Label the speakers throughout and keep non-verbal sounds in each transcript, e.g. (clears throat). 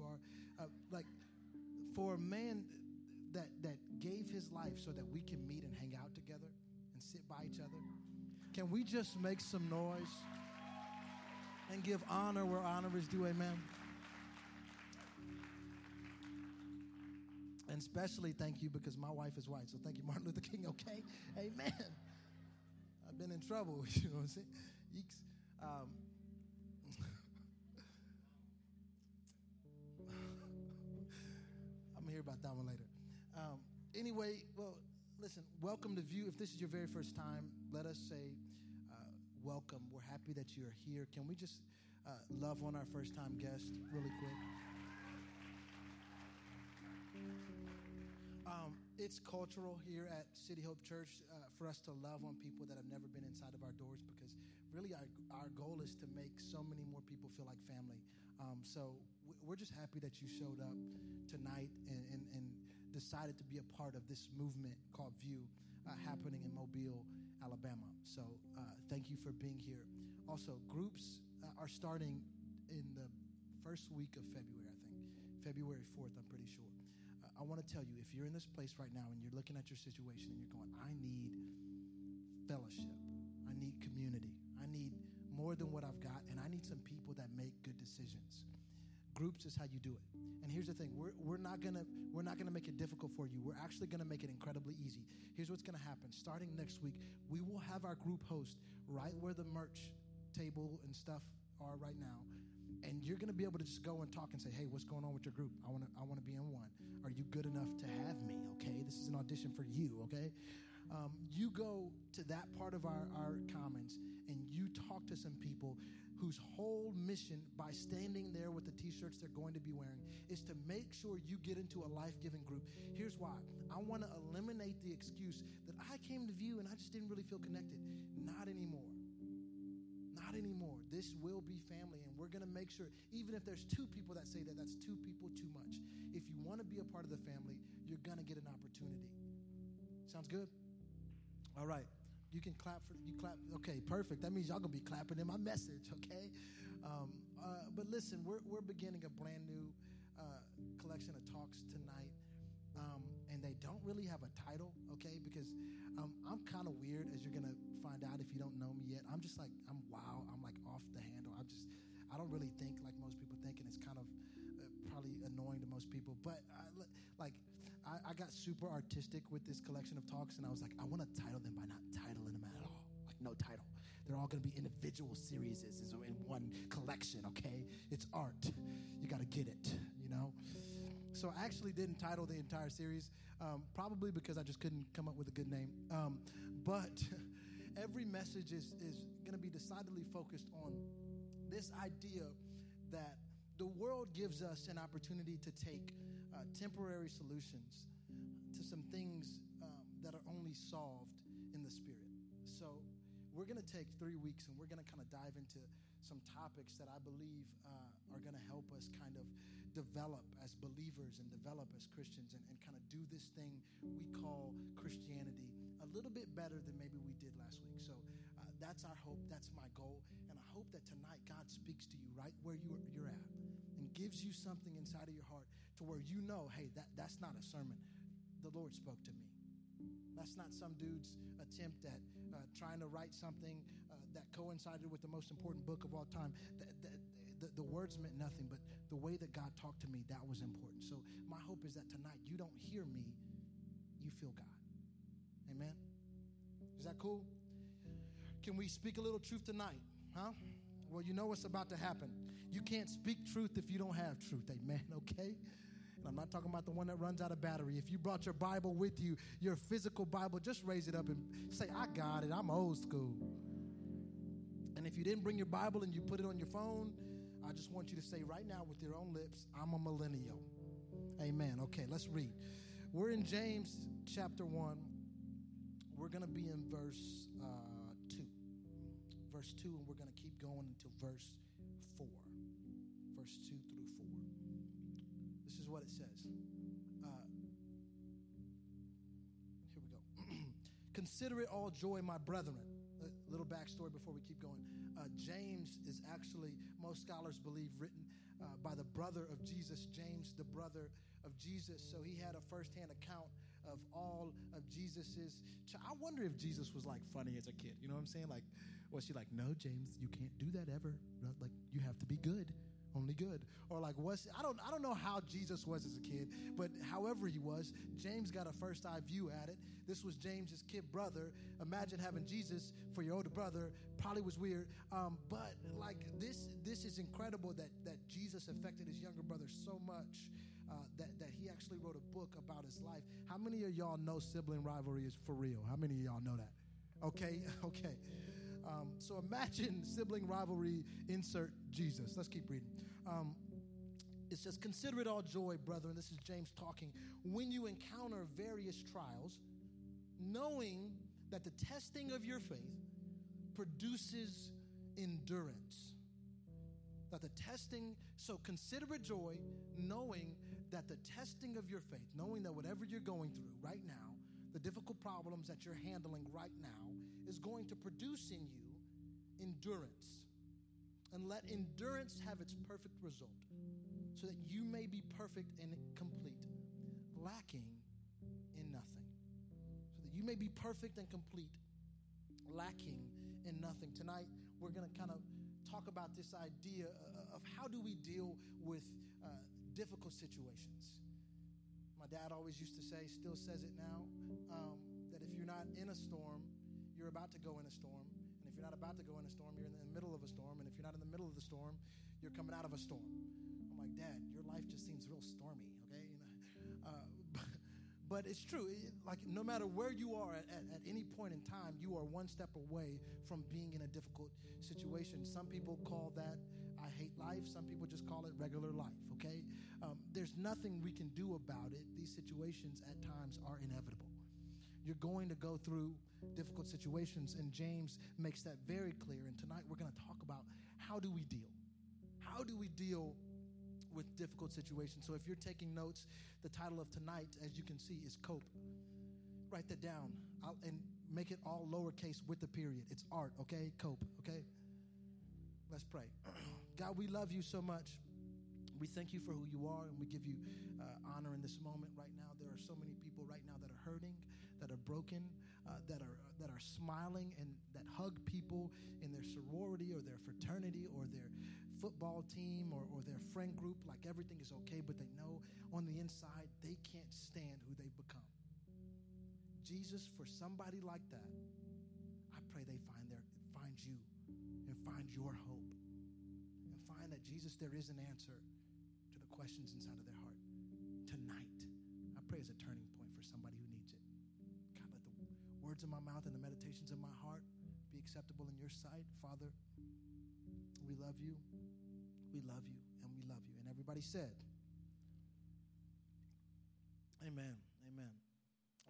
Speaker 1: you are. Uh, like for a man that that gave his life so that we can meet and hang out together and sit by each other. Can we just make some noise and give honor where honor is due? Amen. And especially thank you because my wife is white. So thank you, Martin Luther King. Okay, Amen. I've been in trouble. (laughs) You know what I'm saying? Um, hear about that one later. Um, anyway, well, listen. Welcome to View. If this is your very first time, let us say uh, welcome. We're happy that you're here. Can we just uh, love on our first time guest really quick? Um, it's cultural here at City Hope Church uh, for us to love on people that have never been inside of our doors because really our, our goal is to make so many more people feel like family. Um, so we're just happy that you showed up tonight and, and, and decided to be a part of this movement called View uh, happening in Mobile, Alabama. So uh, thank you for being here. Also, groups uh, are starting in the first week of February, I think. February 4th, I'm pretty sure. I want to tell you if you're in this place right now and you're looking at your situation and you're going, I need fellowship, I need community, I need more than what I've got, and I need some Groups is how you do it. And here's the thing: we're, we're not gonna we're not gonna make it difficult for you. We're actually gonna make it incredibly easy. Here's what's gonna happen: starting next week, we will have our group host right where the merch table and stuff are right now and you're to be able to just go and talk and say hey what's going on with your group i want to i want to be in one are you good enough to have me okay this is an audition for you okay um, you go to that part of our, our commons and you talk to some people whose whole mission by standing there with the t-shirts they're going to be wearing is to make sure you get into a life-giving group here's why i want to eliminate the excuse that i came to view and i just didn't really feel connected not anymore not anymore. This will be family, and we're going to make sure, even if there's two people that say that, that's two people too much. If you want to be a part of the family, you're going to get an opportunity. Sounds good? All right. You can clap for you clap. Okay, perfect. That means y'all gonna be clapping in my message. (laughs) Okay, um, uh, but listen, we're we're beginning a brand new uh, collection of talks tonight um, and they don't really have a title, okay? Because um, I'm kind of weird, as you're gonna find out if you don't know me yet. I'm just like I'm wow. I'm like off the handle. I just I don't really think like most people think, and it's kind of uh, probably annoying to most people. But I, like I, I got super artistic with this collection of talks, and I was like, I want to title them by not titling them at all like no title. They're all going to be individual series in one collection, okay? It's art. You got to get it, you know? So I actually didn't title the entire series, um, probably because I just couldn't come up with a good name. Um, but (laughs) every message is, is going to be decidedly focused on this idea that the world gives us an opportunity to take uh, temporary solutions to some things um, that are only solved in the spirit. So we're going to take three weeks and we're going to kind of dive into some topics that I believe uh, are going to help us kind of develop as believers and develop as Christians and, and kind of do this thing we call Christianity a little bit better than maybe we did last week. So uh, that's our hope. That's my goal. And I hope that tonight God speaks to you right where you, you're at gives you something inside of your heart to where you know, hey, that, that's not a sermon. The Lord spoke to me. That's not some dude's attempt at uh, trying to write something uh, that coincided with the most important book of all time. The, the, the, the, words meant nothing, but the way that God talked to me, that was important. So my hope is that tonight you don't hear me, you feel God. Amen? Is that cool? Can we speak a little truth tonight? Huh? Well, you know what's about to happen. You can't speak truth if you don't have truth. Amen, (laughs) okay? And I'm not talking about the one that runs out of battery. If you brought your Bible with you, your physical Bible, just raise it up and say, I got it. I'm old school. And if you didn't bring your Bible and you put it on your phone, I just want you to say right now with your own lips, I'm a millennial. Amen. Okay, let's read. We're in James chapter 1. We're going to be in verse uh, 2. Verse 2, and we're going to going until verse 4. Verse 2 through 4. This is what it says. Uh, here we go. (clears throat) Consider it all joy, my brethren. A little backstory before we keep going. Uh, James is actually, most scholars believe, written uh, by the brother of Jesus, James, the brother of Jesus. So he had a firsthand account of all of Jesus's. I wonder if Jesus was like funny as a kid. You know what I'm saying? Like, was she like, no, James, you can't do that ever. Like, you have to be good only good. Or like what's i don't i don't know how jesus was as a kid but however he was james got a first eye view at it. This was james's kid brother. Imagine having jesus for your older brother. Probably was weird. Um, but like this this is incredible that that jesus affected his younger brother so much uh, that, that he actually wrote a book about his life. How many of y'all know sibling rivalry is for real? How many of y'all know that? Okay (laughs) okay um, so imagine sibling rivalry, insert Jesus. Let's keep reading. Um, it says, Consider it all joy, brethren. This is James talking. When you encounter various trials, knowing that the testing of your faith produces endurance. That the testing, so consider it joy, knowing that the testing of your faith, knowing that whatever you're going through right now, the difficult problems that you're handling right now, is going to produce in you endurance. And let endurance have its perfect result, so that you may be perfect and complete, lacking in nothing. So that you may be perfect and complete, lacking in nothing. Tonight, we're going to kind of talk about this idea of how do we deal with uh, difficult situations. My dad always used to say, still says it now, um, that if you're not in a storm, you're about to go in a storm. And if you're not about to go in a storm, you're in the middle of a storm. And if you're not in the middle of the storm, you're coming out of a storm. I'm like, Dad, your life just seems real stormy, okay? You know, (laughs) uh, but, (laughs) but, it's true. It, like, no matter where you are at, at, at any point in time, you are one step away from being in a difficult situation. Some people call that I hate life. Some people just call it regular life, okay? Um, there's nothing we can do about it. These situations at times are inevitable. You're going to go through difficult situations, and James makes that very clear. And tonight we're going to talk about how do we deal? How do we deal with difficult situations? So if you're taking notes, the title of tonight, as you can see, is Cope. Write that down I'll, and make it all lowercase with the period. It's art, okay? Cope, okay? Let's pray. (clears throat) God, we love you so much. We thank you for who you are, and we give you uh, honor in this moment right now. There are so many people right now that are hurting, that are broken, uh, that are that are smiling and that hug people in their sorority or their fraternity or their football team or, or their friend group like everything is okay but they know on the inside they can't stand who they've become. Jesus for somebody like that i pray they find their find you and find your hope and find that jesus there is an answer to the questions inside of their heart tonight. I pray as a turning point for somebody who words of my mouth and the meditations of my heart be acceptable in your sight. Father, we love you. We love you and we love you. And everybody said, Amen. Amen.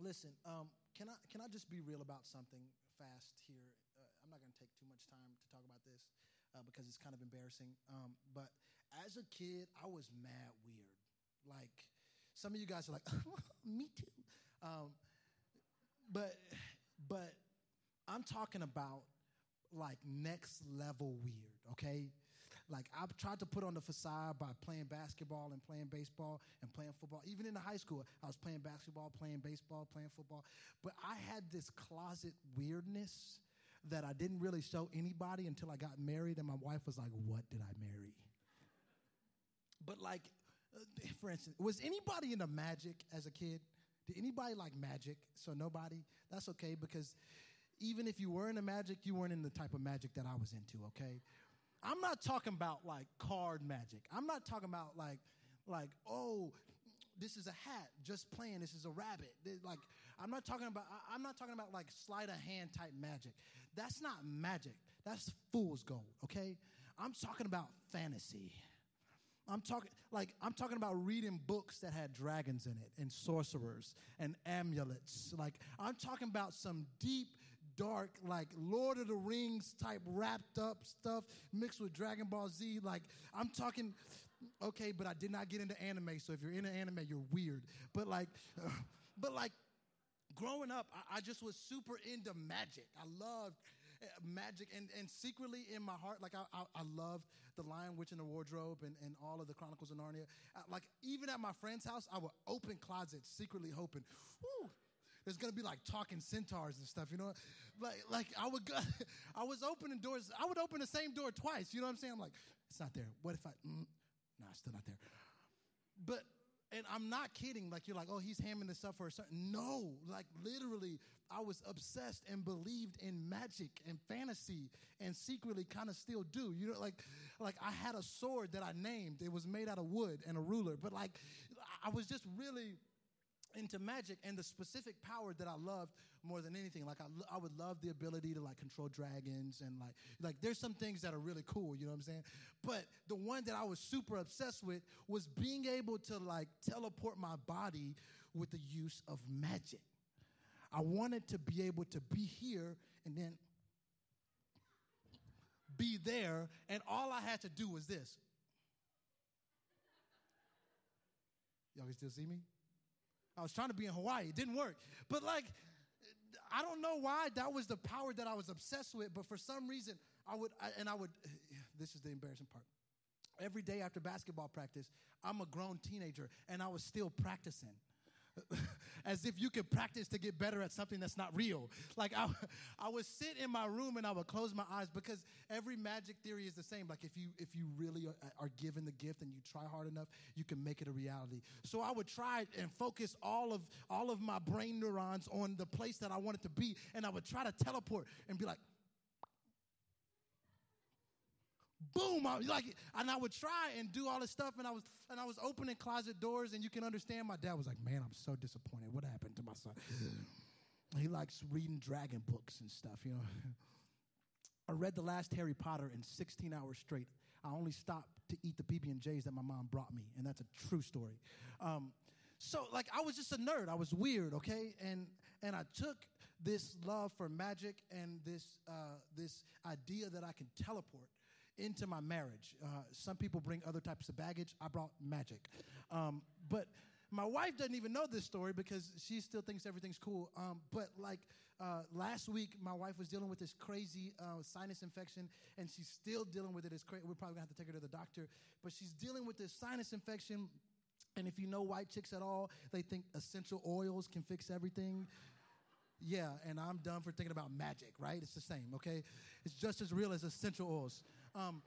Speaker 1: Listen, um, can I can I just be real about something fast here? Uh, I'm not going to take too much time to talk about this uh, because it's kind of embarrassing. Um, but as a kid, I was mad weird. Like some of you guys are like, (laughs) me too. Um, but but I'm talking about like next level weird, okay? Like I've tried to put on the facade by playing basketball and playing baseball and playing football. Even in the high school, I was playing basketball, playing baseball, playing football. But I had this closet weirdness that I didn't really show anybody until I got married, and my wife was like, "What did I marry?" But like, uh, for instance, was anybody into magic as a kid? Did anybody like magic? So nobody? That's okay because even if you were in into magic, you weren't in the type of magic that I was into, okay? I'm not talking about like card magic. I'm not talking about like like oh this is a hat just playing this is a rabbit like i'm not talking about i'm not talking about like sleight of hand type magic that's not magic that's fool's gold okay i'm talking about fantasy I'm talking like I'm talking about reading books that had dragons in it and sorcerers and amulets. Like I'm talking about some deep dark like Lord of the Rings type wrapped up stuff mixed with Dragon Ball Z. Like I'm talking okay, but I did not get into anime, so if you're into anime, you're weird. But like (sighs) but like growing up, I, I just was super into magic. I loved magic, and, and secretly in my heart, like I, I, I loved The Lion, Witch, and the Wardrobe and, and all of the Chronicles of Narnia. Uh, like even at my friend's house, I would open closets secretly hoping, whoo, there's gonna be like talking centaurs and stuff, you know? Like, like I would go, (laughs) I was opening doors, I would open the same door twice, you know what I'm saying? I'm like, it's not there. What if I, mm, no, it's still not there. But and I'm not kidding. Like you're like, oh, he's hamming this up for a certain. No, like literally, I was obsessed and believed in magic and fantasy, and secretly kind of still do. You know, like, like I had a sword that I named. It was made out of wood and a ruler, but like, I was just really into magic and the specific power that I loved more than anything. Like I, I would love the ability to like control dragons and like like there's some things that are really cool. You know what I'm saying? But the one that I was super obsessed with was being able to like teleport my body with the use of magic. I wanted to be able to be here and then be there, and all I had to do was this. Y'all can still see me? I was trying to be in Hawaii. It didn't work. But like, I don't know why that was the power that I was obsessed with, but for some reason, I would, I, and I would, (sighs) this is the embarrassing part. Every day after basketball practice, I'm a grown teenager and I was still practicing. (laughs) as if you could practice to get better at something that's not real. Like I, (laughs) I would sit in my room and I would close my eyes because every magic theory is the same. Like if you if you really are, are given the gift and you try hard enough, you can make it a reality. So I would try and focus all of all of my brain neurons on the place that I wanted to be, and I would try to teleport and be like, boom, I, like, and I would try and do all this stuff, and I was, and I was opening closet doors, and you can understand. My dad was like, "Man, I'm so disappointed. What happened to my son? he likes reading dragon books and stuff, you know." (laughs) I read the last Harry Potter in 16 hours straight. I only stopped to eat the PB and J's that my mom brought me, and that's a true story. Um, so, like, I was just a nerd. I was weird, okay, and and I took this love for magic and this uh, this idea that I can teleport into my marriage. Uh, some people bring other types of baggage. I brought magic. Um, but my wife doesn't even know this story because she still thinks everything's cool. Um, but like uh, last week, my wife was dealing with this crazy uh, sinus infection, and she's still dealing with it. It's cra- we're probably gonna have to take her to the doctor, but she's dealing with this sinus infection. And if you know white chicks at all, they think essential oils can fix everything. Yeah, and I'm done for thinking about magic, right? It's the same, okay? It's just as real as essential oils. Um,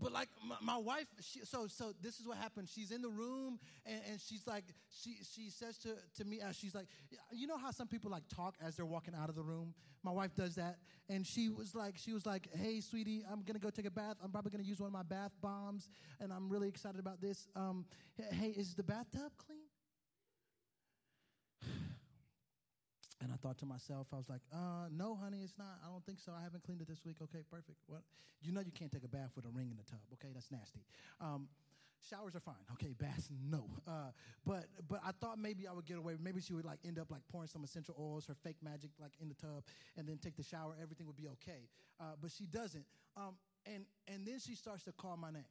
Speaker 1: but like my, my wife, she, so so this is what happened. She's in the room and, and she's like, she she says to to me, she's like, you know how some people like talk as they're walking out of the room. My wife does that, and she was like, she was like, hey, sweetie, I'm gonna go take a bath. I'm probably gonna use one of my bath bombs, and I'm really excited about this. Um, hey, is the bathtub clean? And I thought to myself, I was like, uh, no, honey, it's not. I don't think so. I haven't cleaned it this week. Okay, perfect. What? You know you can't take a bath with a ring in the tub. Okay, that's nasty. Um, showers are fine. Okay, baths, no. Uh, but but I thought maybe I would get away. Maybe she would like end up like pouring some essential oils, her fake magic, like in the tub, and then take the shower. Everything would be okay. Uh, but she doesn't. Um, and and then she starts to call my name.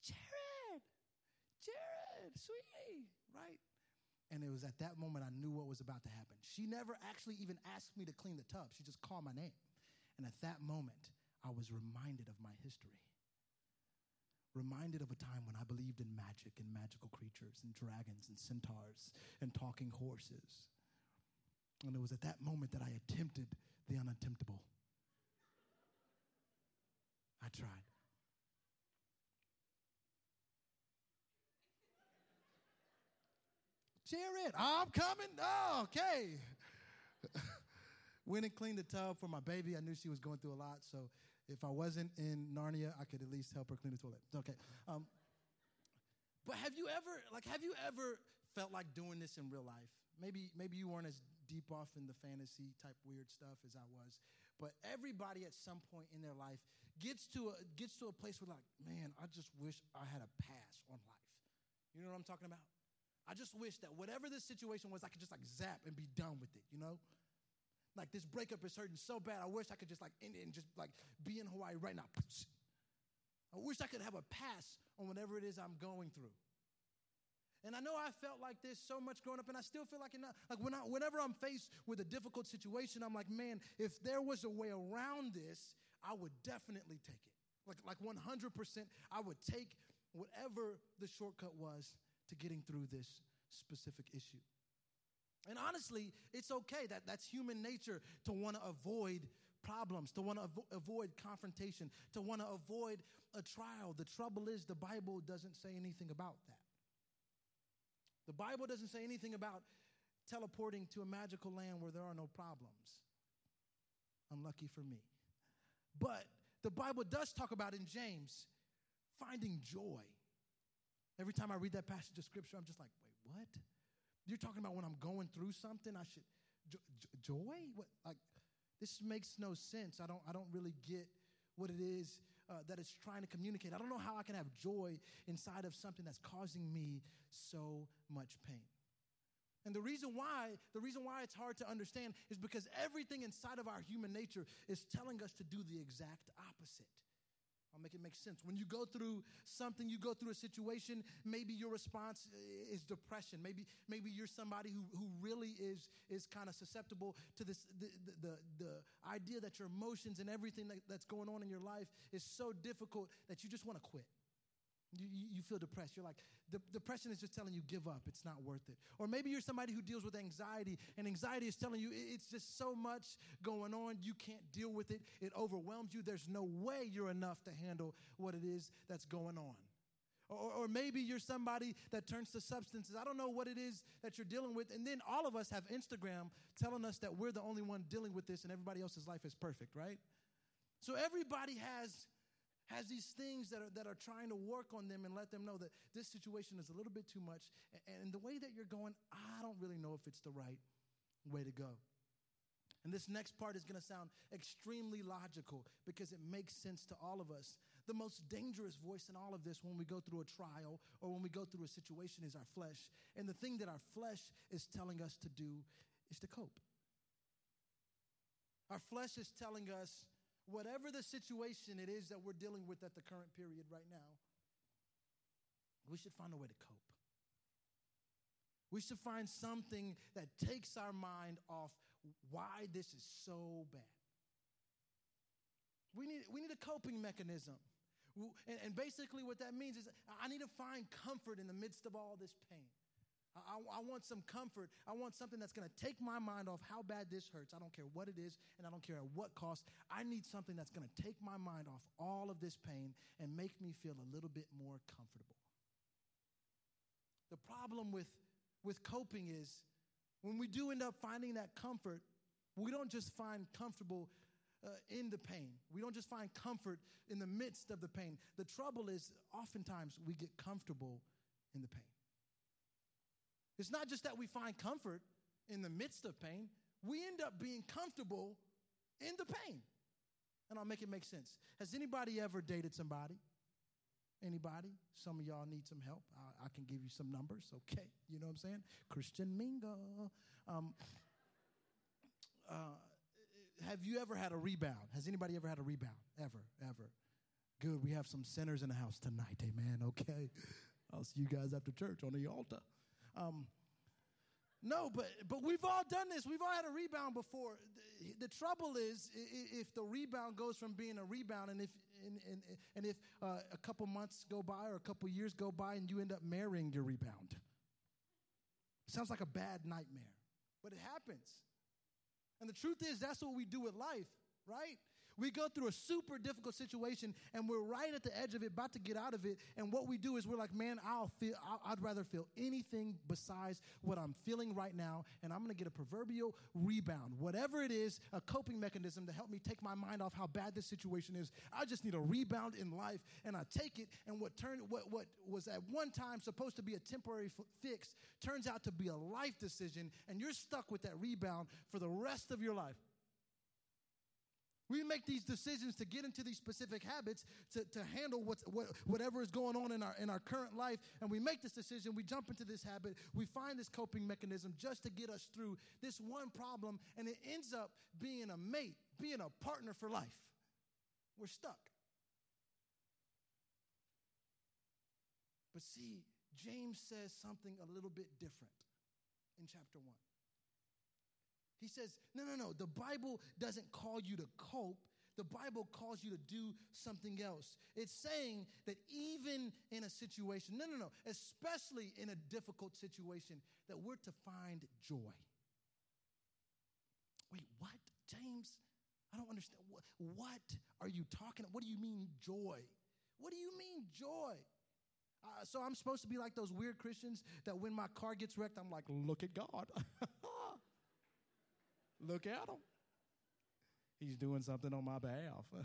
Speaker 1: Jared, Jared, sweetie, right? And it was at that moment I knew what was about to happen. She never actually even asked me to clean the tub. She just called my name. And at that moment, I was reminded of my history. Reminded of a time when I believed in magic and magical creatures and dragons and centaurs and talking horses. And it was at that moment that I attempted the unattemptable. I tried. Jared, I'm coming. Oh, okay. Went and cleaned the tub for my baby. I knew she was going through a lot, so if I wasn't in Narnia, I could at least help her clean the toilet. Okay. Um, but have you ever, like, have you ever felt like doing this in real life? Maybe, maybe you weren't as deep off in the fantasy type weird stuff as I was, but everybody at some point in their life gets to a, gets to a place where like, man, I just wish I had a pass on life. You know what I'm talking about? I just wish that whatever this situation was, I could just like zap and be done with it, you know? Like this breakup is hurting so bad, I wish I could just like end it and just like be in Hawaii right now. I wish I could have a pass on whatever it is I'm going through. And I know I felt like this so much growing up, and I still feel like it now. Like when I, whenever I'm faced with a difficult situation, I'm like, man, if there was a way around this, I would definitely take it. Like, like 100%, I would take whatever the shortcut was to getting through this specific issue. And honestly, it's okay. That, that's human nature to want to avoid problems, to want to avo- avoid confrontation, to want to avoid a trial. The trouble is, the Bible doesn't say anything about that. The Bible doesn't say anything about teleporting to a magical land where there are no problems. Unlucky for me. But the Bible does talk about in James finding joy. Every time I read that passage of scripture, I'm just like, wait, what? You're talking about when I'm going through something, I should jo- joy? What like this makes no sense. I don't I don't really get what it is uh, that it's trying to communicate. I don't know how I can have joy inside of something that's causing me so much pain. And the reason why, the reason why it's hard to understand is because everything inside of our human nature is telling us to do the exact opposite. I'll make it make sense. When you go through something, you go through a situation, maybe your response is depression. Maybe, maybe you're somebody who, who really is, is kind of susceptible to this, the, the, the, idea that your emotions and everything that, that's going on in your life is so difficult that you just want to quit. You, you, feel depressed. You're like, the, depression is just telling you, give up. It's not worth it. Or maybe you're somebody who deals with anxiety, and anxiety is telling you, it's just so much going on. You can't deal with it. It overwhelms you. There's no way you're enough to handle what it is that's going on. Or, or maybe you're somebody that turns to substances. I don't know what it is that you're dealing with. And then all of us have Instagram telling us that we're the only one dealing with this and everybody else's life is perfect, right? So everybody has has these things that are, that are trying to work on them and let them know that this situation is a little bit too much. And, the way that you're going, I don't really know if it's the right way to go. And this next part is going to sound extremely logical because it makes sense to all of us. The most dangerous voice in all of this when we go through a trial or when we go through a situation is our flesh. And the thing that our flesh is telling us to do is to cope. Our flesh is telling us whatever the situation it is that we're dealing with at the current period right now, we should find a way to cope. We should find something that takes our mind off why this is so bad. We need, we need a coping mechanism. And, and basically, what that means is I need to find comfort in the midst of all this pain. I, I, want some comfort. I want something that's going to take my mind off how bad this hurts. I don't care what it is, and I don't care at what cost. I need something that's going to take my mind off all of this pain and make me feel a little bit more comfortable. The problem with, with coping is when we do end up finding that comfort, we don't just find comfortable uh, in the pain. We don't just find comfort in the midst of the pain. The trouble is, oftentimes, we get comfortable in the pain. It's not just that we find comfort in the midst of pain, we end up being comfortable in the pain. And I'll make it make sense. Has anybody ever dated somebody? Anybody? Some of y'all need some help. I, I, can give you some numbers. Okay. You know what I'm saying? Christian Mingle. Um, uh, have you ever had a rebound? Has anybody ever had a rebound? Ever, ever. Good. We have some sinners in the house tonight. Amen. Okay. I'll see you guys after church on the altar. Um, no, but but we've all done this. We've all had a rebound before. The, the trouble is if the rebound goes from being a rebound, and if and, and, and if uh, a couple months go by or a couple years go by, and you end up marrying your rebound. Sounds like a bad nightmare, but it happens. And the truth is, that's what we do with life, right? We go through a super difficult situation and we're right at the edge of it, about to get out of it. And what we do is we're like, man, I'll feel, I'd rather feel anything besides what I'm feeling right now. And I'm going to get a proverbial rebound, whatever it is, a coping mechanism to help me take my mind off how bad this situation is. I just need a rebound in life. And I take it. And what turned, what, what was at one time supposed to be a temporary f- fix turns out to be a life decision. And you're stuck with that rebound for the rest of your life. We make these decisions to get into these specific habits to, to handle what's, what, whatever is going on in our, in our current life. And we make this decision, we jump into this habit, we find this coping mechanism just to get us through this one problem, and it ends up being a mate, being a partner for life. We're stuck. But see, James says something a little bit different in chapter 1. He says, no, no, no, the Bible doesn't call you to cope. The Bible calls you to do something else. It's saying that even in a situation, no, no, no, especially in a difficult situation, that we're to find joy. Wait, what, James? I don't understand. What, what are you talking? What do you mean joy? What do you mean joy? Uh, so I'm supposed to be like those weird Christians that when my car gets wrecked, I'm like, look at God. (laughs) look at him. He's doing something on my behalf. (laughs)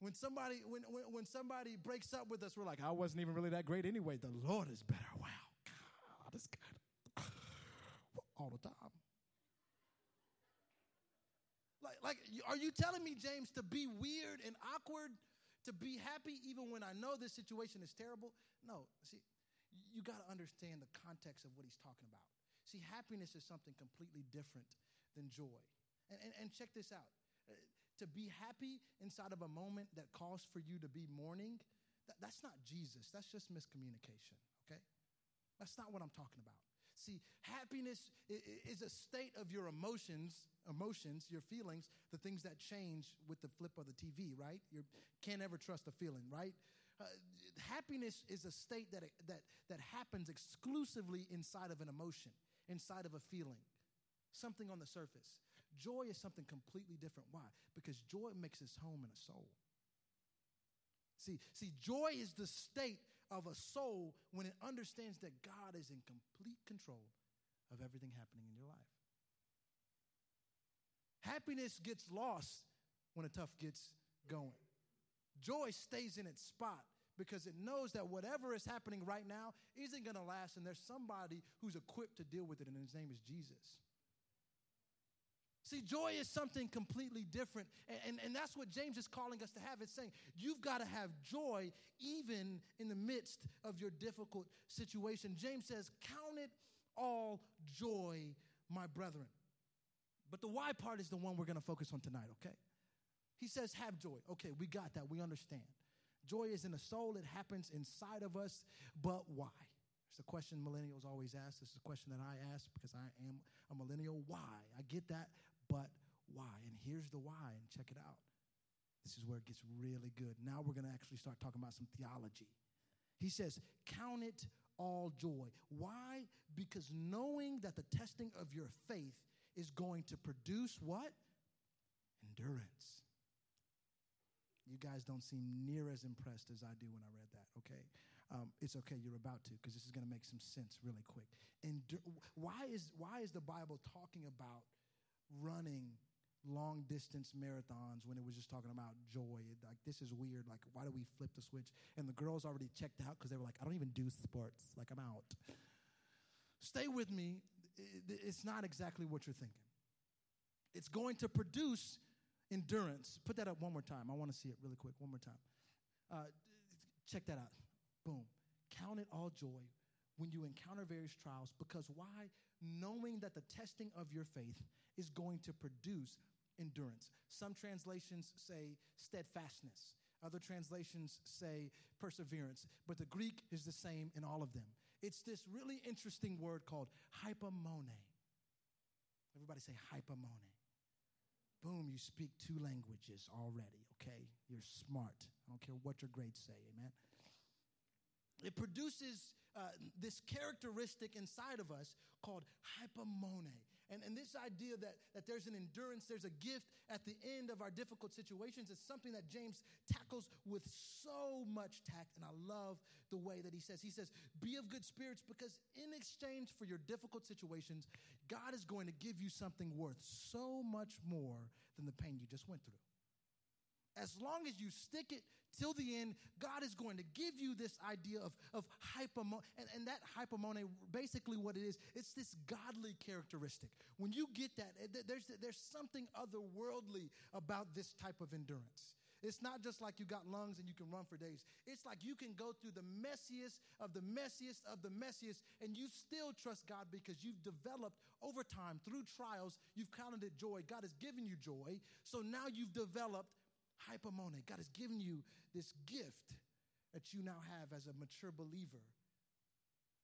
Speaker 1: when somebody when, when, when somebody breaks up with us, we're like, I wasn't even really that great anyway. The Lord is better. Wow, God is good (sighs) all the time. Like, like, are you telling me, James, to be weird and awkward, to be happy even when I know this situation is terrible? No. See, you got to understand the context of what he's talking about. See, happiness is something completely different than joy. And, and, and check this out uh, to be happy inside of a moment that calls for you to be mourning, that, that's not Jesus. That's just miscommunication, okay? That's not what I'm talking about. See, happiness is a state of your emotions, emotions, your feelings, the things that change with the flip of the TV, right? You can't ever trust a feeling, right? Uh, happiness is a state that, that, that happens exclusively inside of an emotion, inside of a feeling, something on the surface. Joy is something completely different. Why? Because joy makes its home in a soul. See, see, joy is the state of a soul when it understands that God is in complete control of everything happening in your life. Happiness gets lost when a tough gets going. Joy stays in its spot because it knows that whatever is happening right now isn't going to last, and there's somebody who's equipped to deal with it, and his name is Jesus. See, joy is something completely different. And, and, and, that's what James is calling us to have. It's saying you've got to have joy even in the midst of your difficult situation. James says, Count it all joy, my brethren. But the why part is the one we're going to focus on tonight, okay? He says, Have joy. Okay, we got that. We understand. Joy is in the soul, it happens inside of us, but why? It's a question millennials always ask. This is a question that I ask because I am a millennial. Why? I get that, but why? And here's the why, and check it out. This is where it gets really good. Now we're going to actually start talking about some theology. He says, Count it all joy. Why? Because knowing that the testing of your faith is going to produce what? Endurance. You guys don't seem near as impressed as I do when I read that, okay? Um, it's okay, you're about to, because this is going to make some sense really quick. And why is why is the Bible talking about running long distance marathons when it was just talking about joy. Like, this is weird. Like, why do we flip the switch? And the girls already checked out because they were like, I don't even do sports. Like, I'm out. Stay with me. It's not exactly what you're thinking. It's going to produce endurance. Put that up one more time. I want to see it really quick. One more time. Uh, check that out. Boom. Count it all joy when you encounter various trials because why? Knowing that the testing of your faith is going to produce endurance. Some translations say steadfastness. Other translations say perseverance, but the Greek is the same in all of them. It's this really interesting word called hypomone. Everybody say hypomone. Boom, you speak two languages already, okay? You're smart. I don't care what your grades say, amen? It produces uh, this characteristic inside of us called hypomone. And, and this idea that, that there's an endurance, there's a gift at the end of our difficult situations is something that James tackles with so much tact. And I love the way that he says, he says, be of good spirits because in exchange for your difficult situations, God is going to give you something worth so much more than the pain you just went through as long as you stick it till the end, God is going to give you this idea of, of hypomone. And, and that hypomone, basically what it is, it's this godly characteristic. When you get that, eh, there's, there's something otherworldly about this type of endurance. It's not just like you got lungs and you can run for days. It's like you can go through the messiest of the messiest of the messiest and you still trust God because you've developed over time through trials, you've counted it joy. God has given you joy. So now you've developed hypomone. God has given you this gift that you now have as a mature believer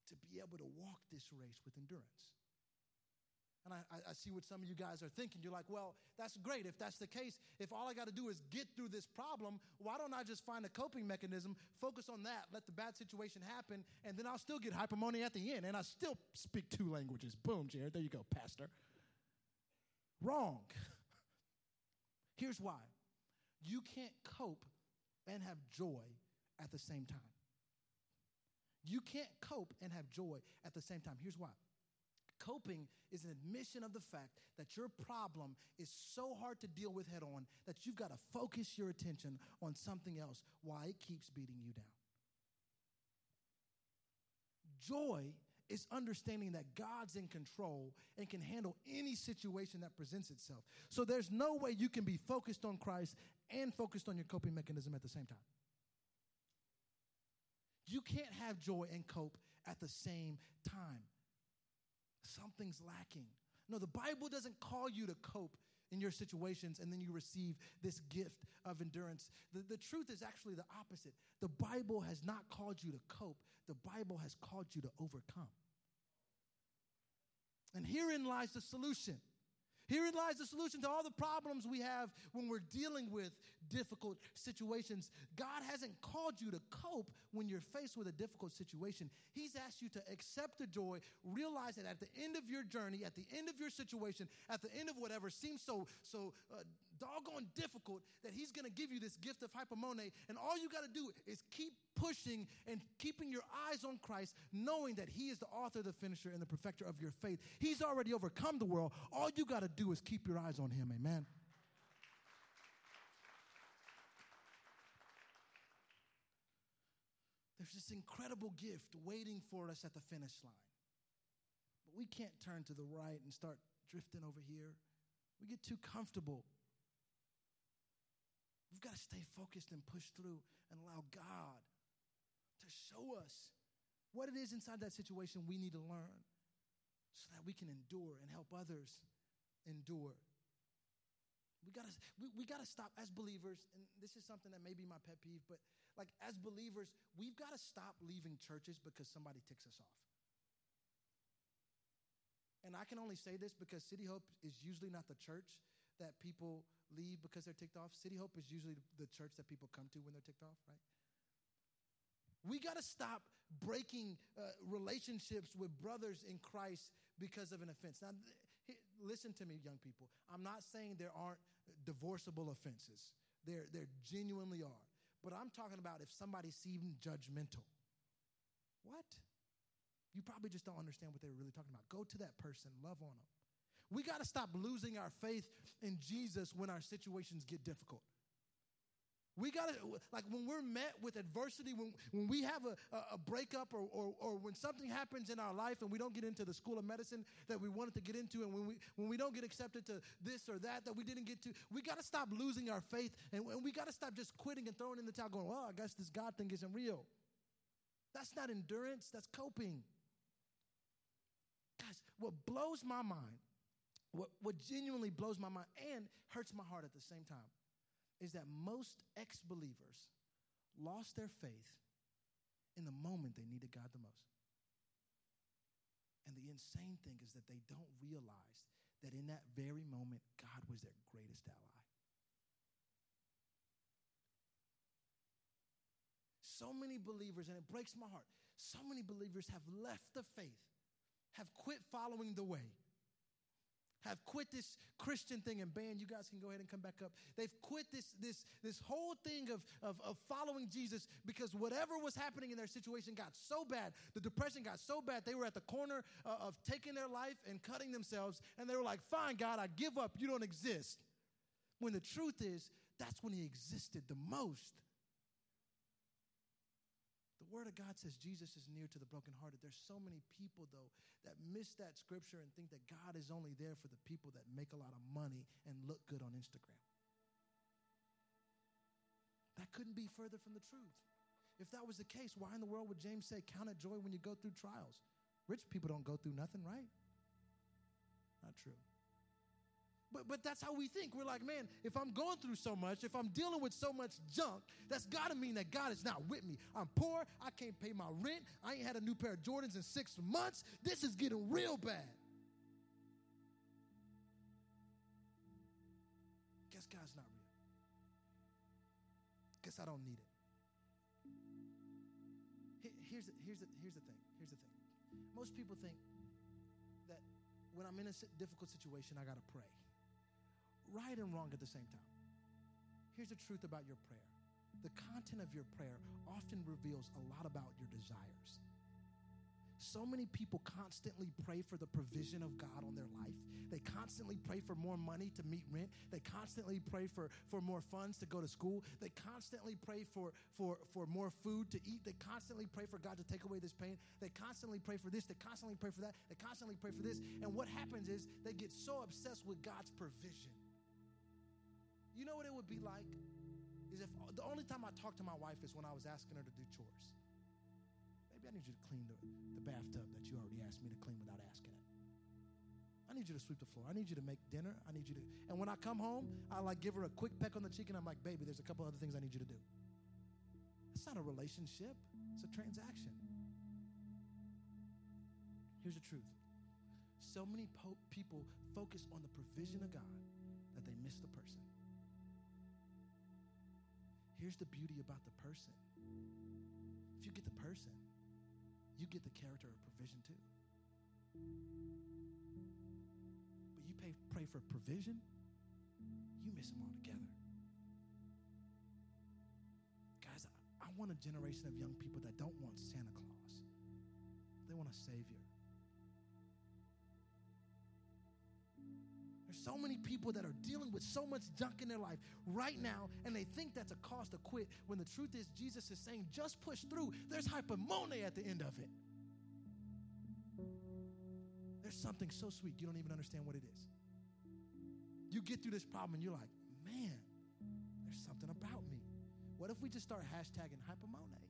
Speaker 1: to be able to walk this race with endurance. And I, I, see what some of you guys are thinking. You're like, well, that's great. If that's the case, if all I got to do is get through this problem, why don't I just find a coping mechanism, focus on that, let the bad situation happen, and then I'll still get hypomone at the end, and I still speak two languages. Boom, Jared. There you go, Pastor. Wrong. (laughs) Here's why you can't cope and have joy at the same time. You can't cope and have joy at the same time. Here's why. Coping is an admission of the fact that your problem is so hard to deal with head on that you've got to focus your attention on something else while it keeps beating you down. Joy is understanding that God's in control and can handle any situation that presents itself. So there's no way you can be focused on Christ and focused on your coping mechanism at the same time. You can't have joy and cope at the same time. Something's lacking. No, the Bible doesn't call you to cope in your situations and then you receive this gift of endurance. The, the truth is actually the opposite. The Bible has not called you to cope, the Bible has called you to overcome. And herein lies the solution. Herein lies the solution to all the problems we have when we're dealing with difficult situations. God hasn't called you to cope when you're faced with a difficult situation. He's asked you to accept the joy, realize that at the end of your journey, at the end of your situation, at the end of whatever seems so so uh, doggone difficult, that He's going to give you this gift of hypomone, and all you got to do is keep pushing and keeping your eyes on Christ, knowing that He is the author, the finisher, and the perfecter of your faith. He's already overcome the world. All you got to do is keep your eyes on Him. Amen. There's this incredible gift waiting for us at the finish line. But we can't turn to the right and start drifting over here. We get too comfortable. We've got to stay focused and push through and allow God to show us what it is inside that situation we need to learn so that we can endure and help others endure. We gotta, we, we gotta stop as believers, and this is something that may be my pet peeve, but like as believers, we've got to stop leaving churches because somebody ticks us off. And I can only say this because City Hope is usually not the church that people leave because they're ticked off. City Hope is usually the church that people come to when they're ticked off, right? We got to stop breaking uh, relationships with brothers in Christ because of an offense. Now, th- listen to me, young people. I'm not saying there aren't divorceable offenses. There, there genuinely are. But I'm talking about if somebody seemed judgmental. What? You probably just don't understand what they were really talking about. Go to that person, love on them. We got to stop losing our faith in Jesus when our situations get difficult. We got to, like, when we're met with adversity, when, when we have a, a, breakup or, or, or, when something happens in our life and we don't get into the school of medicine that we wanted to get into, and when we, when we don't get accepted to this or that that we didn't get to, we got to stop losing our faith and, and we got to stop just quitting and throwing in the towel going, well, I guess this God thing isn't real. That's not endurance, that's coping. Guys, what blows my mind, what, what genuinely blows my mind and hurts my heart at the same time is that most ex believers lost their faith in the moment they needed God the most. And the insane thing is that they don't realize that in that very moment, God was their greatest ally. So many believers, and it breaks my heart, so many believers have left the faith, have quit following the way have quit this Christian thing, and band, you guys can go ahead and come back up. They've quit this, this, this whole thing of, of, of following Jesus because whatever was happening in their situation got so bad, the depression got so bad, they were at the corner uh, of taking their life and cutting themselves, and they were like, Fine, God, I give up. You don't exist. When the truth is, that's when He existed the most. The Word of God says Jesus is near to the brokenhearted. There's so many people, though, that miss that scripture and think that God is only there for the people that make a lot of money and look good on Instagram. That couldn't be further from the truth. If that was the case, why in the world would James say, Count it joy when you go through trials? Rich people don't go through nothing, right? Not true. But, but that's how we think. We're like, man, if I'm going through so much, if I'm dealing with so much junk, that's got to mean that God is not with me. I'm poor. I can't pay my rent. I ain't had a new pair of Jordans in six months. This is getting real bad. Guess God's not real. Guess I don't need it. Here's the, here's, the, here's the thing. Here's the thing. Most people think that when I'm in a difficult situation, I got to pray right and wrong at the same time. Here's the truth about your prayer the content of your prayer often reveals a lot about your desires. So many people constantly pray for the provision of God on their life. They constantly pray for more money to meet rent. They constantly pray for, for more funds to go to school. They constantly pray for, for, for more food to eat. They constantly pray for God to take away this pain. They constantly pray for this. They constantly pray for that. They constantly pray for this. And what happens is they get so obsessed with God's provision you know what it would be like? Is if the only time I talk to my wife is when I was asking her to do chores. Maybe I need you to clean the, the bathtub that you already asked me to clean without asking it. I need you to sweep the floor. I need you to make dinner. I need you to. And when I come home, I like give her a quick peck on the cheek and I'm like, baby, there's a couple other things I need you to do. It's not a relationship, it's a transaction. Here's the truth so many po- people focus on the provision of God that they miss the person. Here's the beauty about the person. If you get the person, you get the character of provision too. But you pay, pray for provision, you miss them altogether. Guys, I, I want a generation of young people that don't want Santa Claus, they want a Savior. So many people that are dealing with so much junk in their life right now, and they think that's a cause to quit, when the truth is, Jesus is saying, just push through. There's hypomone at the end of it. There's something so sweet, you don't even understand what it is. You get through this problem, and you're like, man, there's something about me. What if we just start hashtagging hypomone?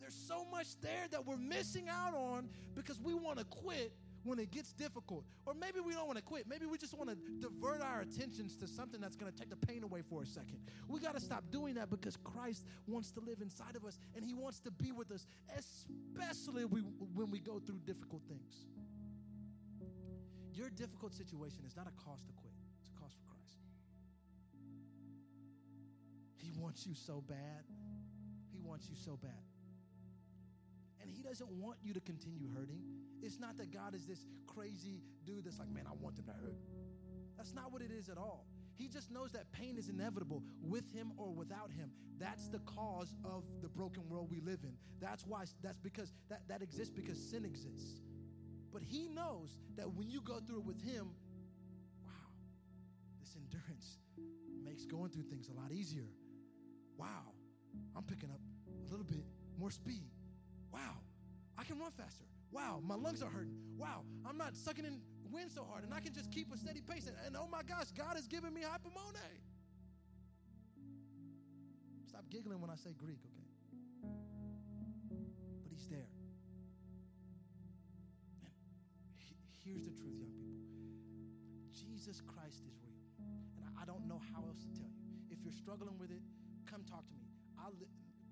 Speaker 1: There's so much there that we're missing out on because we want to quit when it gets difficult. Or maybe we don't want to quit. Maybe we just want to divert our attentions to something that's going to take the pain away for a second. We got to stop doing that because Christ wants to live inside of us and he wants to be with us, especially when we go through difficult things. Your difficult situation is not a cause to quit, it's a cause for Christ. He wants you so bad. He wants you so bad. And he doesn't want you to continue hurting. It's not that God is this crazy dude that's like, man, I want them to hurt. That's not what it is at all. He just knows that pain is inevitable with him or without him. That's the cause of the broken world we live in. That's why, that's because that, that exists because sin exists. But he knows that when you go through it with him, wow, this endurance makes going through things a lot easier. Wow, I'm picking up a little bit more speed. Wow, I can run faster. Wow, my lungs are hurting. Wow, I'm not sucking in wind so hard and I can just keep a steady pace. And, and oh my gosh, God has given me hypomone. Stop giggling when I say Greek, okay? But He's there. And he, here's the truth, young people Jesus Christ is real. And I, I, don't know how else to tell you. If you're struggling with it, come talk to me. I'll,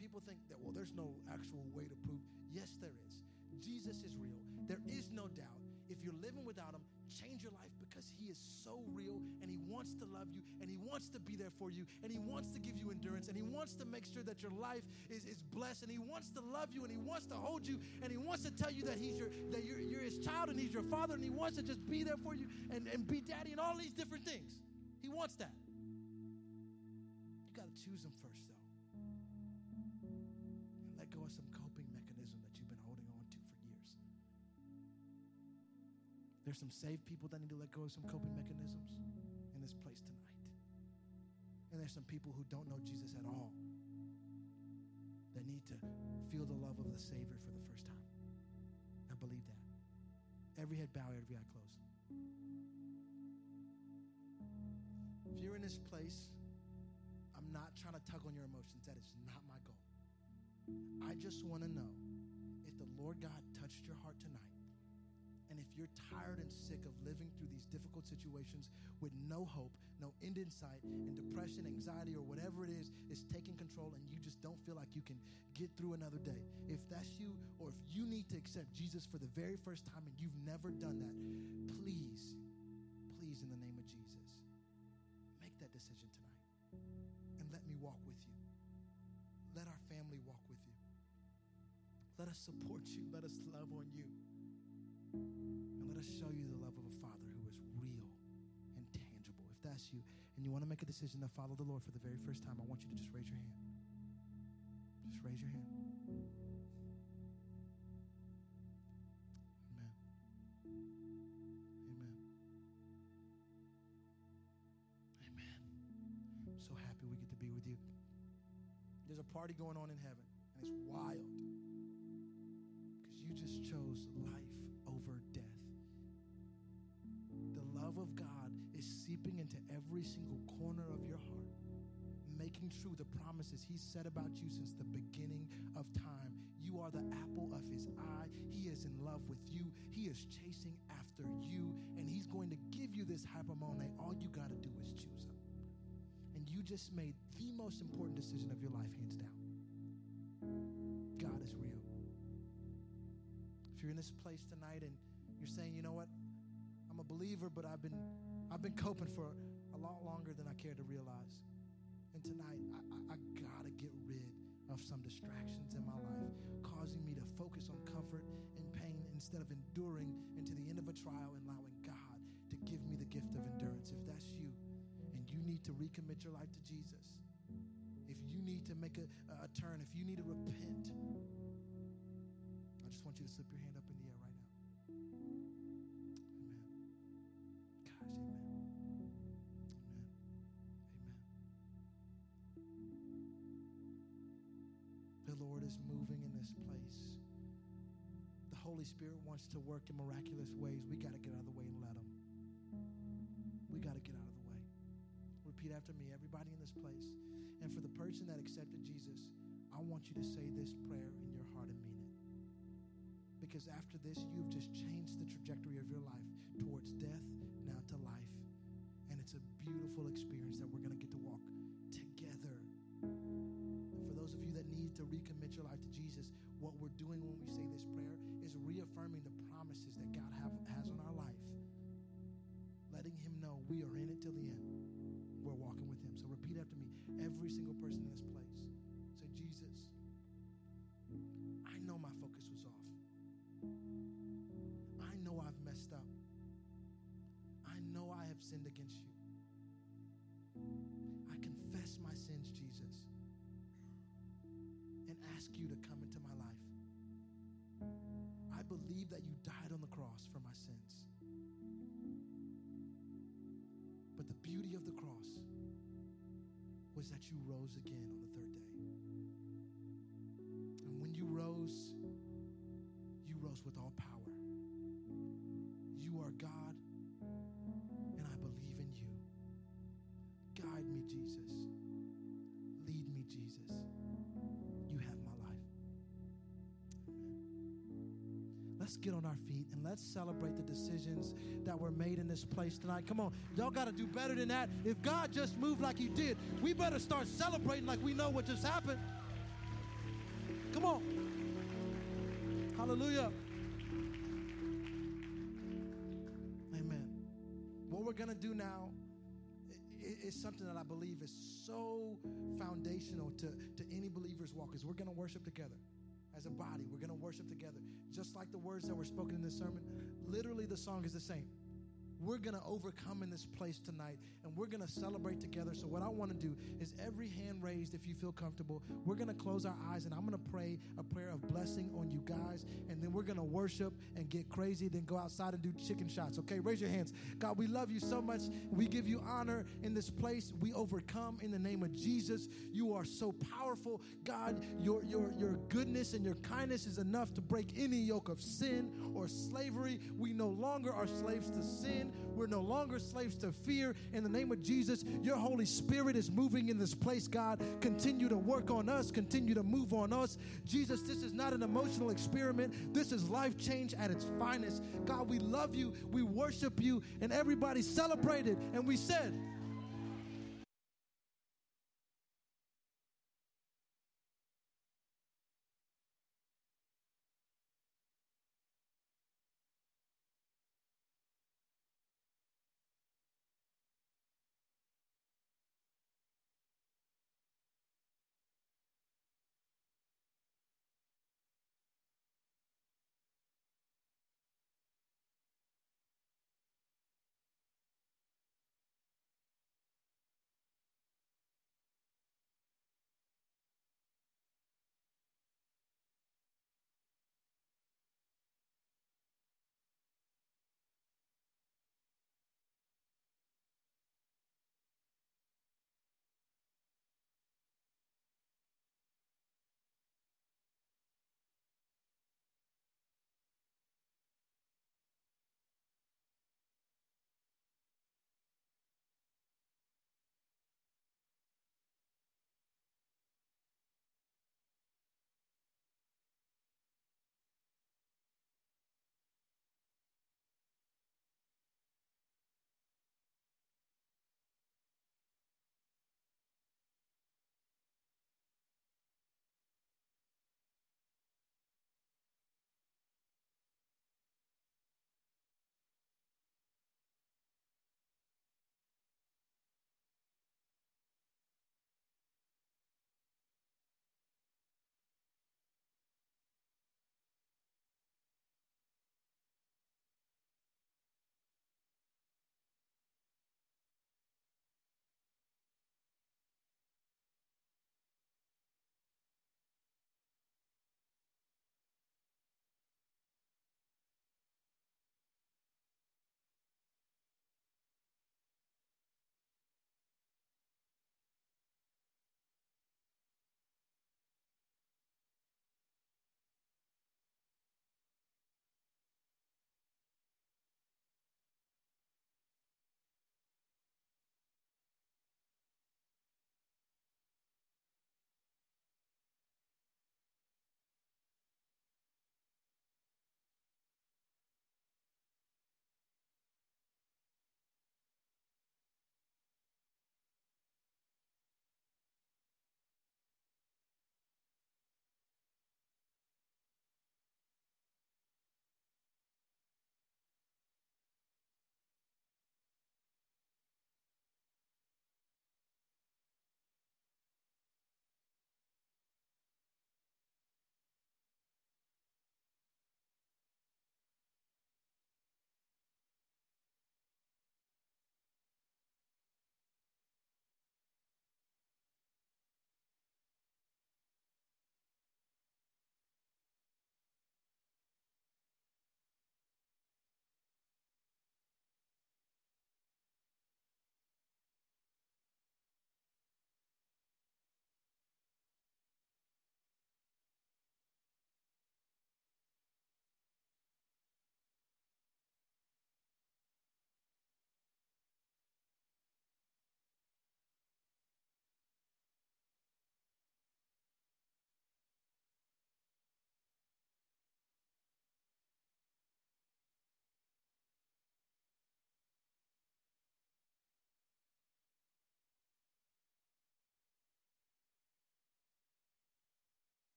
Speaker 1: people think that, well, there's no actual way to prove. Yes, there is. Jesus is real. There is no doubt. If you're living without him, change your life because he is so real and he wants to love you and he wants to be there for you and he wants to give you endurance and he wants to make sure that your life is, is blessed and he wants to love you and he wants to hold you and he wants to tell you that he's your that you're, you're his child and he's your father and he wants to just be there for you and, and be daddy and all these different things. He wants that. You got to choose him first though. And let go of some There's some saved people that need to let go of some coping mechanisms in this place tonight. And there's some people who don't know Jesus at all that need to feel the love of the Savior for the first time. I believe that. Every head bowed, every eye closed. If you're in this place, I'm not trying to tug on your emotions. That is not my goal. I just want to know if the Lord God touched your heart tonight And if you're tired and sick of living through these difficult situations with no hope, no end in sight, and depression, anxiety, or whatever it is is taking control, and you just don't feel like you can get through another day, if that's you, or if you need to accept Jesus for the very first time and you've never done that, please, please, in the name of Jesus, make that decision tonight and let me walk with you. Let our family walk with you. Let us support you. Let us love on you. And let us show you the love of a Father who is real and tangible. If that's you and you want to make a decision to follow the Lord for the very first time, I want you to just raise your hand. Just raise your hand. Amen. Amen. Amen. I'm so happy we get to be with you. There's a party going on in heaven, and it's wild because you just chose life love of God is seeping into every single corner of your heart, making true the promises He said about you since the beginning of time. You are the apple of His eye. He is in love with you, He is chasing after you, and He's going to give you this hypomone. All you got to do is choose Him. And you just made the most important decision of your life, hands down. God is real. If you're in this place tonight and you're saying, you know what, believer, but I've been I've been coping for a lot longer than I care to realize. And tonight, I, I, I gotta get rid of some distractions in my life, causing me to focus on comfort and pain instead of enduring into the end of a trial and allowing God to give me the gift of endurance. If that's you, and you need to recommit your life to Jesus, if you need to make a, a turn, if you need to repent, I just want you to slip your hand up in the air right now. Amen. Amen. Amen. The Lord is moving in this place. The Holy Spirit wants to work in miraculous ways. We got to get out of the way and let Him. We got to get out of the way. Repeat after me, everybody in this place. And for the person that accepted Jesus, I want you to say this prayer in your heart and mean it. Because after this, you've just changed the trajectory of your life towards death, to life. And it's a beautiful experience that we're going to get to walk together. And for those of you that need to recommit your life to Jesus, what we're doing when we say this prayer is reaffirming the promises that God have, has on our life, letting Him know we are in it till the end. We're walking with Him. So repeat after me. Every single person in this place, say, Jesus, I know my focus sinned against you. I confess my sins, Jesus, and ask you to come into my life. I believe that you died on the cross for my sins. But the beauty of the cross was that you rose again on the third day. And when you rose, you rose with all power. You are God, Jesus. Lead me, Jesus. You have my life. Amen. Let's get on our feet and let's celebrate the decisions that were made in this place tonight. Come on, y'all got to do better than that. If God just moved like He did, we better start celebrating like we know what just happened. Come on. Hallelujah. Something that I believe is so foundational to, to any believer's walk is we're going to worship together as a body. We're going to worship together. Just like the words that were spoken in this sermon, literally the song is the same. We're going to overcome in this place tonight and we're going to celebrate together. So, what I want to do is every hand raised, if you feel comfortable, we're going to close our eyes and I'm going to pray a prayer of blessing on you guys. And then we're going to worship and get crazy, then go outside and do chicken shots. Okay, raise your hands. God, we love you so much. We give you honor in this place. We overcome in the name of Jesus. You are so powerful. God, your, your, your goodness and your kindness is enough to break any yoke of sin or slavery. We no longer are slaves to sin. We're no longer slaves to fear. In the name of Jesus, your Holy Spirit is moving in this place, God. Continue to work on us, continue to move on us. Jesus, this is not an emotional experiment. This is life change at its finest. God, we love you, we worship you, and everybody celebrated. And we said,